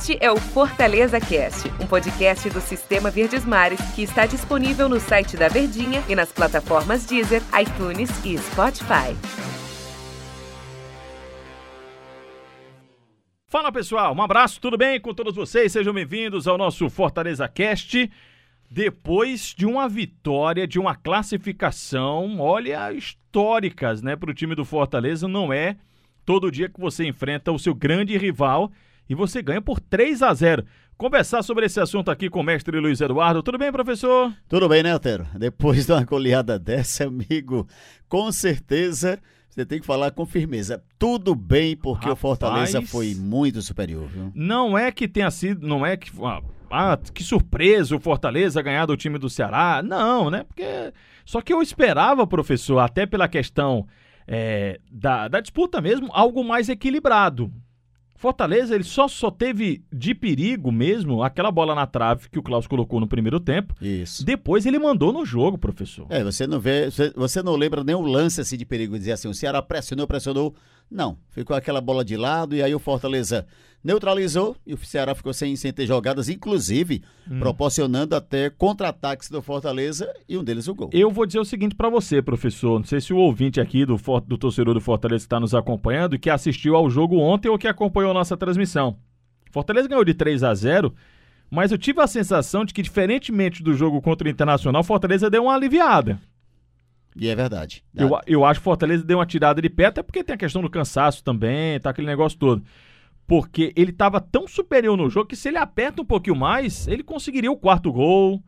Este é o Fortaleza Cast, um podcast do Sistema Verdes Mares que está disponível no site da Verdinha e nas plataformas Deezer, iTunes e Spotify. Fala pessoal, um abraço, tudo bem com todos vocês? Sejam bem-vindos ao nosso Fortaleza Cast. Depois de uma vitória, de uma classificação, olha, históricas, né, para o time do Fortaleza, não é todo dia que você enfrenta o seu grande rival e você ganha por 3 a 0. Conversar sobre esse assunto aqui com o mestre Luiz Eduardo. Tudo bem, professor? Tudo bem, né, Otero? Depois de uma goleada dessa, amigo, com certeza você tem que falar com firmeza. Tudo bem, porque Rapaz, o Fortaleza foi muito superior, viu? Não é que tenha sido, não é que ah, ah, que surpresa o Fortaleza ganhar do time do Ceará. Não, né? Porque só que eu esperava, professor, até pela questão é, da, da disputa mesmo, algo mais equilibrado. Fortaleza, ele só, só teve de perigo mesmo aquela bola na trave que o Klaus colocou no primeiro tempo. Isso. Depois ele mandou no jogo, professor. É, você não vê, você não lembra nenhum lance assim de perigo, dizer assim, o Ceará pressionou, pressionou. Não, ficou aquela bola de lado e aí o Fortaleza neutralizou e o Ceará ficou sem, sem ter jogadas, inclusive hum. proporcionando até contra-ataques do Fortaleza e um deles o gol. Eu vou dizer o seguinte para você, professor, não sei se o ouvinte aqui do, do torcedor do Fortaleza está nos acompanhando e que assistiu ao jogo ontem ou que acompanhou nossa transmissão. Fortaleza ganhou de 3 a 0 mas eu tive a sensação de que, diferentemente do jogo contra o Internacional, Fortaleza deu uma aliviada. E é verdade. Eu, eu acho que Fortaleza deu uma tirada de pé, até porque tem a questão do cansaço também, tá aquele negócio todo porque ele estava tão superior no jogo que se ele aperta um pouquinho mais, ele conseguiria o quarto gol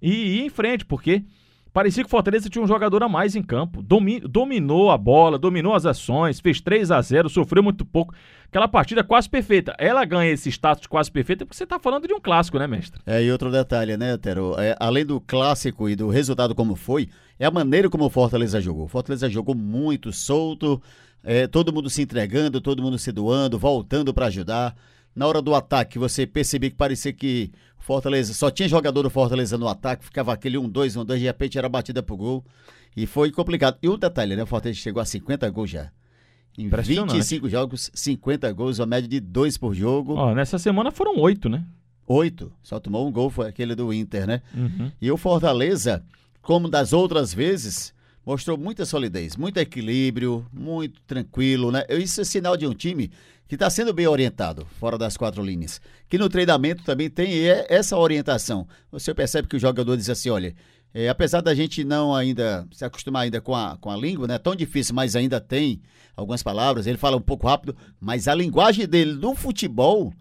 e ir em frente, porque parecia que o Fortaleza tinha um jogador a mais em campo. Domi dominou a bola, dominou as ações, fez 3 a 0 sofreu muito pouco. Aquela partida quase perfeita. Ela ganha esse status quase perfeita porque você está falando de um clássico, né, mestre? É, e outro detalhe, né, Tero? É, além do clássico e do resultado como foi, é a maneira como o Fortaleza jogou. O Fortaleza jogou muito solto, é, todo mundo se entregando, todo mundo se doando, voltando para ajudar. Na hora do ataque, você percebia que parecia que Fortaleza só tinha jogador do Fortaleza no ataque, ficava aquele 1-2, 1-2, de repente era batida pro gol. E foi complicado. E um detalhe, né? O Fortaleza chegou a 50 gols já. Em 25 jogos, 50 gols, uma média de 2 por jogo. Ó, nessa semana foram 8, né? 8. Só tomou um gol, foi aquele do Inter, né? Uhum. E o Fortaleza, como das outras vezes, mostrou muita solidez, muito equilíbrio, muito tranquilo, né? Isso é sinal de um time que está sendo bem orientado, fora das quatro linhas. Que no treinamento também tem essa orientação. Você percebe que o jogador diz assim, olha, é, apesar da gente não ainda se acostumar ainda com a, com a língua, né? Tão difícil, mas ainda tem algumas palavras, ele fala um pouco rápido, mas a linguagem dele no futebol,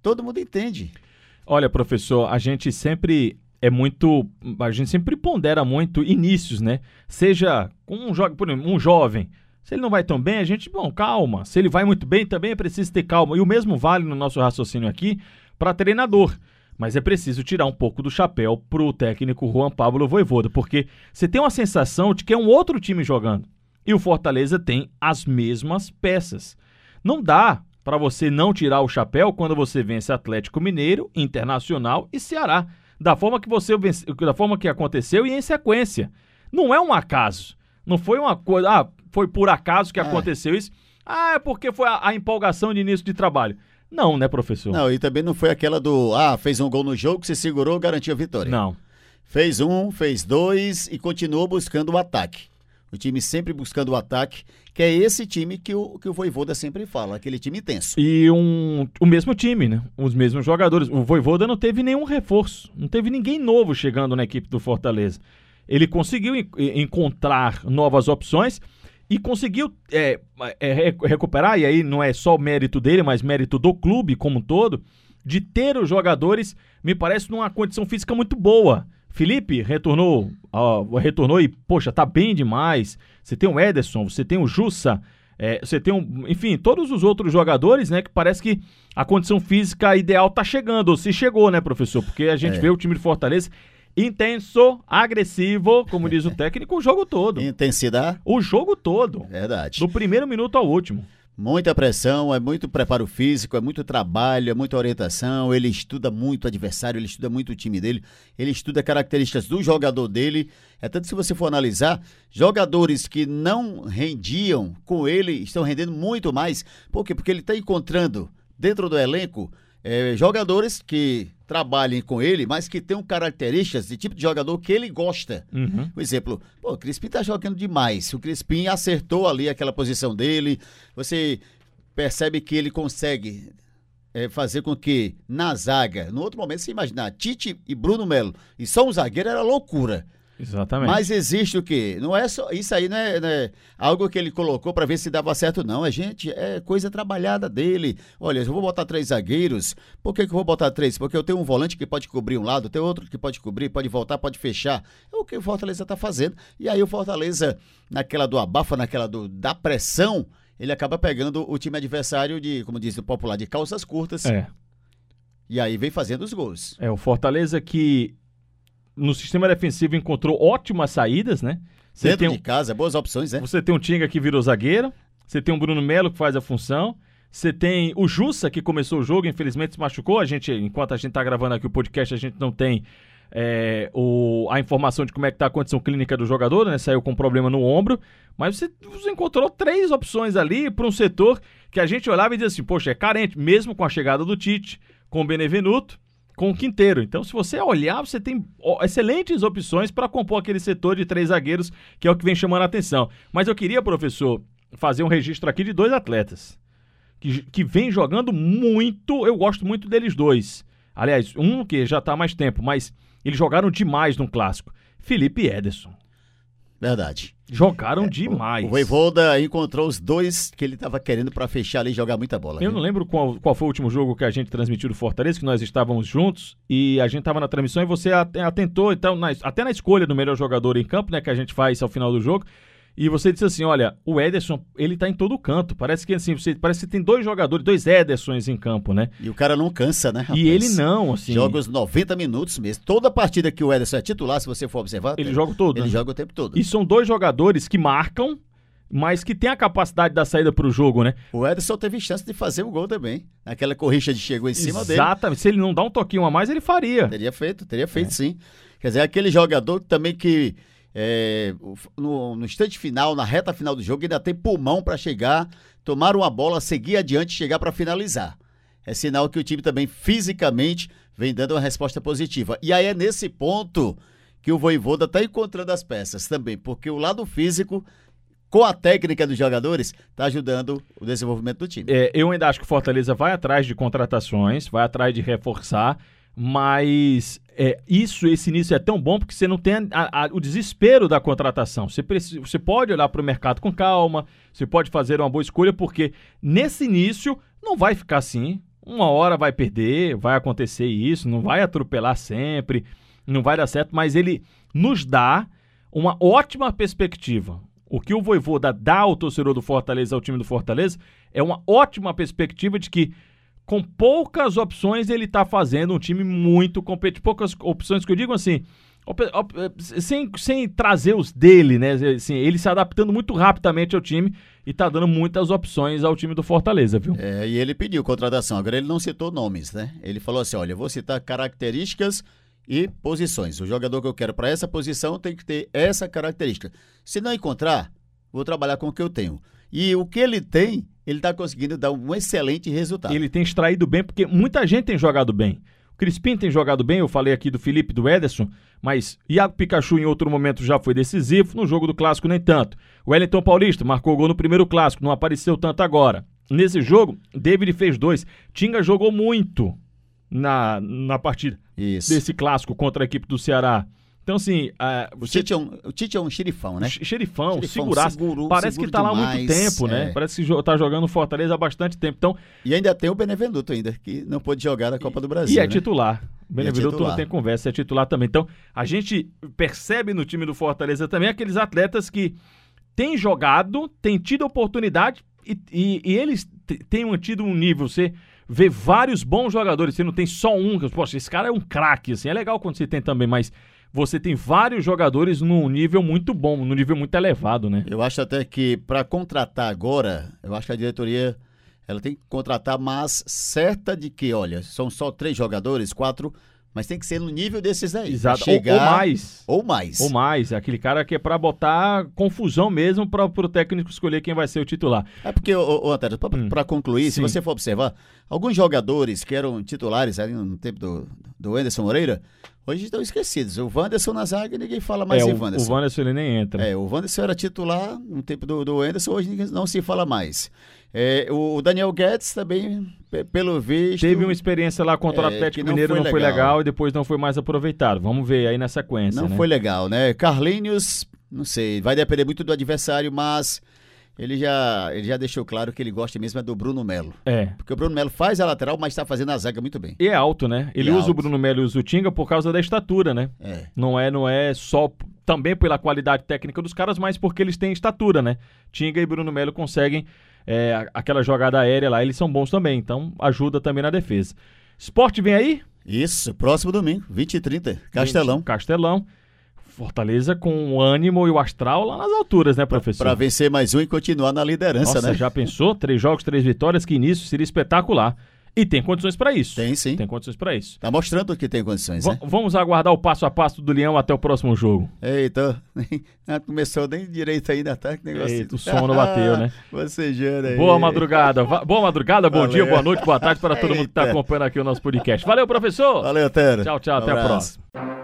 todo mundo entende. Olha, professor, a gente sempre é muito. A gente sempre pondera muito inícios, né? Seja com um, jo por exemplo, um jovem. Se ele não vai tão bem, a gente, bom, calma. Se ele vai muito bem, também é preciso ter calma. E o mesmo vale no nosso raciocínio aqui para treinador. Mas é preciso tirar um pouco do chapéu pro técnico Juan Pablo Voivoda, porque você tem uma sensação de que é um outro time jogando. E o Fortaleza tem as mesmas peças. Não dá para você não tirar o chapéu quando você vence Atlético Mineiro, Internacional e Ceará da forma que você da forma que aconteceu e em sequência. Não é um acaso. Não foi uma coisa, ah, foi por acaso que é. aconteceu isso. Ah, é porque foi a, a, empolgação de início de trabalho. Não, né, professor? Não, e também não foi aquela do, ah, fez um gol no jogo, se segurou, garantiu a vitória. Não. Fez um, fez dois e continuou buscando o ataque. O time sempre buscando o ataque, que é esse time que o, que o Voivoda sempre fala, aquele time intenso. E um, o mesmo time, né? Os mesmos jogadores. O Voivoda não teve nenhum reforço, não teve ninguém novo chegando na equipe do Fortaleza. Ele conseguiu encontrar novas opções e conseguiu é, é, recuperar, e aí não é só mérito dele, mas mérito do clube como um todo, de ter os jogadores, me parece, numa condição física muito boa. Felipe retornou, uh, retornou e, poxa, tá bem demais. Você tem o Ederson, você tem o Jussa, é, você tem, um, enfim, todos os outros jogadores, né, que parece que a condição física ideal tá chegando, ou se chegou, né, professor? Porque a gente é. vê o time de Fortaleza intenso, agressivo, como diz o técnico, o jogo todo. Intensidade? O jogo todo. Verdade. Do primeiro minuto ao último. Muita pressão, é muito preparo físico, é muito trabalho, é muita orientação. Ele estuda muito o adversário, ele estuda muito o time dele, ele estuda características do jogador dele. É tanto se você for analisar, jogadores que não rendiam com ele estão rendendo muito mais. Por quê? Porque ele está encontrando dentro do elenco é, jogadores que trabalhem com ele, mas que tenham características de tipo de jogador que ele gosta. Uhum. Por exemplo, pô, o Crispim tá jogando demais. O Crispim acertou ali aquela posição dele. Você percebe que ele consegue é, fazer com que na zaga, no outro momento, você imaginar Tite e Bruno Melo e só um zagueiro era loucura. Exatamente. Mas existe o quê? Não é só isso aí, não é, não é algo que ele colocou para ver se dava certo, não. É gente, é coisa trabalhada dele. Olha, eu vou botar três zagueiros. Por que, que eu vou botar três? Porque eu tenho um volante que pode cobrir um lado, tem outro que pode cobrir, pode voltar, pode fechar. É o que o Fortaleza está fazendo. E aí o Fortaleza, naquela do abafa, naquela do, da pressão, ele acaba pegando o time adversário de, como diz o popular, de calças curtas. É. E aí vem fazendo os gols. É, o Fortaleza que no sistema defensivo encontrou ótimas saídas, né? Você Dentro tem, um, de casa, boas opções, né? você tem um Tinga que virou zagueiro, você tem um Bruno Melo que faz a função, você tem o Jussa que começou o jogo, infelizmente se machucou. A gente, enquanto a gente tá gravando aqui o podcast, a gente não tem é, o, a informação de como é que tá a condição clínica do jogador, né? Saiu com problema no ombro. Mas você, você encontrou três opções ali para um setor que a gente olhava e dizia assim, poxa, é carente, mesmo com a chegada do Tite, com o Benevenuto, com o Quinteiro. Então, se você olhar, você tem excelentes opções para compor aquele setor de três zagueiros, que é o que vem chamando a atenção. Mas eu queria, professor, fazer um registro aqui de dois atletas que, que vem jogando muito. Eu gosto muito deles dois. Aliás, um que já está há mais tempo, mas eles jogaram demais no clássico. Felipe Ederson. Verdade. Jogaram demais. O Voivoda encontrou os dois que ele estava querendo para fechar ali e jogar muita bola. Eu viu? não lembro qual, qual foi o último jogo que a gente transmitiu do Fortaleza, que nós estávamos juntos e a gente estava na transmissão e você at- atentou, então, na- até na escolha do melhor jogador em campo, né, que a gente faz ao final do jogo. E você disse assim: olha, o Ederson, ele tá em todo canto. Parece que assim, você, parece que tem dois jogadores, dois Edersons em campo, né? E o cara não cansa, né? rapaz? E ele não, assim. Joga os 90 minutos mesmo. Toda partida que o Ederson é titular, se você for observar, Ele joga todo. ele né? joga o tempo todo. E são dois jogadores que marcam, mas que tem a capacidade da saída pro jogo, né? O Ederson teve chance de fazer o gol também. Naquela corrida de chegou em cima dele. Exatamente. Se ele não dá um toquinho a mais, ele faria. Teria feito, teria feito É. sim. Quer dizer, aquele jogador também que é, no, no instante final, na reta final do jogo, ainda tem pulmão para chegar, tomar uma bola, seguir adiante chegar para finalizar. É sinal que o time também fisicamente vem dando uma resposta positiva. E aí é nesse ponto que o Voivoda está encontrando as peças também, porque o lado físico, com a técnica dos jogadores, está ajudando o desenvolvimento do time. É, eu ainda acho que o Fortaleza vai atrás de contratações, vai atrás de reforçar, mas é, isso, esse início é tão bom porque você não tem a- a- o desespero da contratação. Você, preci- você pode olhar para o mercado com calma, você pode fazer uma boa escolha, porque nesse início não vai ficar assim. Uma hora vai perder, vai acontecer isso, não vai atropelar sempre, não vai dar certo, mas ele nos dá uma ótima perspectiva. O que o Voivoda dá ao torcedor do Fortaleza, ao time do Fortaleza, é uma ótima perspectiva de que, com poucas opções, ele está fazendo um time muito competitivo. Poucas opções que eu digo assim, sem, sem trazer os dele, né? Assim, ele se adaptando muito rapidamente ao time e tá dando muitas opções ao time do Fortaleza, viu? É, e ele pediu contratação. Agora ele não citou nomes, né? Ele falou assim: olha, eu vou citar características e posições. O jogador que eu quero para essa posição tem que ter essa característica. Se não encontrar, vou trabalhar com o que eu tenho. E o que ele tem, ele está conseguindo dar um excelente resultado. Ele tem extraído bem, porque muita gente tem jogado bem. O Crispim tem jogado bem, eu falei aqui do Felipe do Ederson, mas Iago Pikachu em outro momento já foi decisivo, no jogo do Clássico nem tanto. O Wellington Paulista marcou gol no primeiro Clássico, não apareceu tanto agora. Nesse jogo, David fez dois. Tinga jogou muito na, na partida Isso. desse Clássico contra a equipe do Ceará. Então, assim, O você Tite, é um, o Tite é um xerifão, né? Xerifão, Xerifão, segurar. seguro- Parece que seguro tá lá há muito demais, tempo, né? é. Parece que tá jogando Fortaleza há bastante tempo. Então, E ainda tem o Benevenuto ainda, que não pôde jogar na Copa do Brasil. E é né? titular. Benevenuto não titular. tem conversa, é titular também. Então, a gente percebe no time do Fortaleza também aqueles atletas que têm jogado, têm tido oportunidade e, e- e eles têm mantido um nível. Você vê vários bons jogadores, você não tem só um. que, Poxa, esse cara é um craque, assim. É legal quando você tem também, mas você tem vários jogadores num nível muito bom, num nível muito elevado, né? Eu acho até que para contratar agora, eu acho que a diretoria ela tem que contratar, mas certa de que, olha, são só três jogadores, quatro, mas tem que ser no nível desses aí. Exato. Chegar, ou, ou mais. Ou mais. Ou mais. É aquele cara que é pra botar confusão mesmo para o técnico escolher quem vai ser o titular. É porque, ô, ô Antero, pra, Hum. pra concluir, se Sim. você for observar, alguns jogadores que eram titulares ali no tempo do, do Anderson Moreira, hoje estão esquecidos. O Wanderson na zaga, ninguém fala mais é, em o, o Wanderson. Wanderson ele nem entra. É, o Wanderson era titular no tempo do, do Anderson, hoje ninguém- não se fala mais. É, o Daniel Guedes também, pe- pelo visto... Teve uma experiência lá contra o É, Atlético que não Mineiro, foi não foi legal. legal e depois não foi mais aproveitado. Vamos ver aí na sequência. Não né? foi legal, né? Carlinhos, não sei, vai depender muito do adversário, mas ele já, ele já deixou claro que ele gosta mesmo é do Bruno Melo. É. Porque o Bruno Melo faz a lateral, mas está fazendo a zaga muito bem. E é alto, né? Ele é usa o alto. Bruno Melo e usa o Tinga por causa da estatura, né? É. Não é, não é só também pela qualidade técnica dos caras, mas porque eles têm estatura, né? Tinga e Bruno Melo conseguem é, aquela jogada aérea lá, eles são bons também, então ajuda também na defesa. Esporte vem aí? Isso, próximo domingo, 20 e 30, Castelão. Castelão. Fortaleza com o ânimo e o astral lá nas alturas, né, professor? Para vencer mais um e continuar na liderança, Nossa, né? já pensou? Três jogos, três vitórias, que início seria espetacular. E tem condições para isso. Tem sim. Tem condições para isso. Tá mostrando que tem condições, Va- né? Vamos aguardar o passo a passo do Leão até o próximo jogo. Eita, não começou nem direito ainda, tá? Que negócio. Eita, o sono bateu, né? Bocejando aí. Boa madrugada. Boa madrugada, bom Valeu. dia, boa noite, boa tarde para todo mundo que está acompanhando aqui o nosso podcast. Valeu, professor. Valeu, Tero. Tchau, tchau. Até a Abraço. próxima.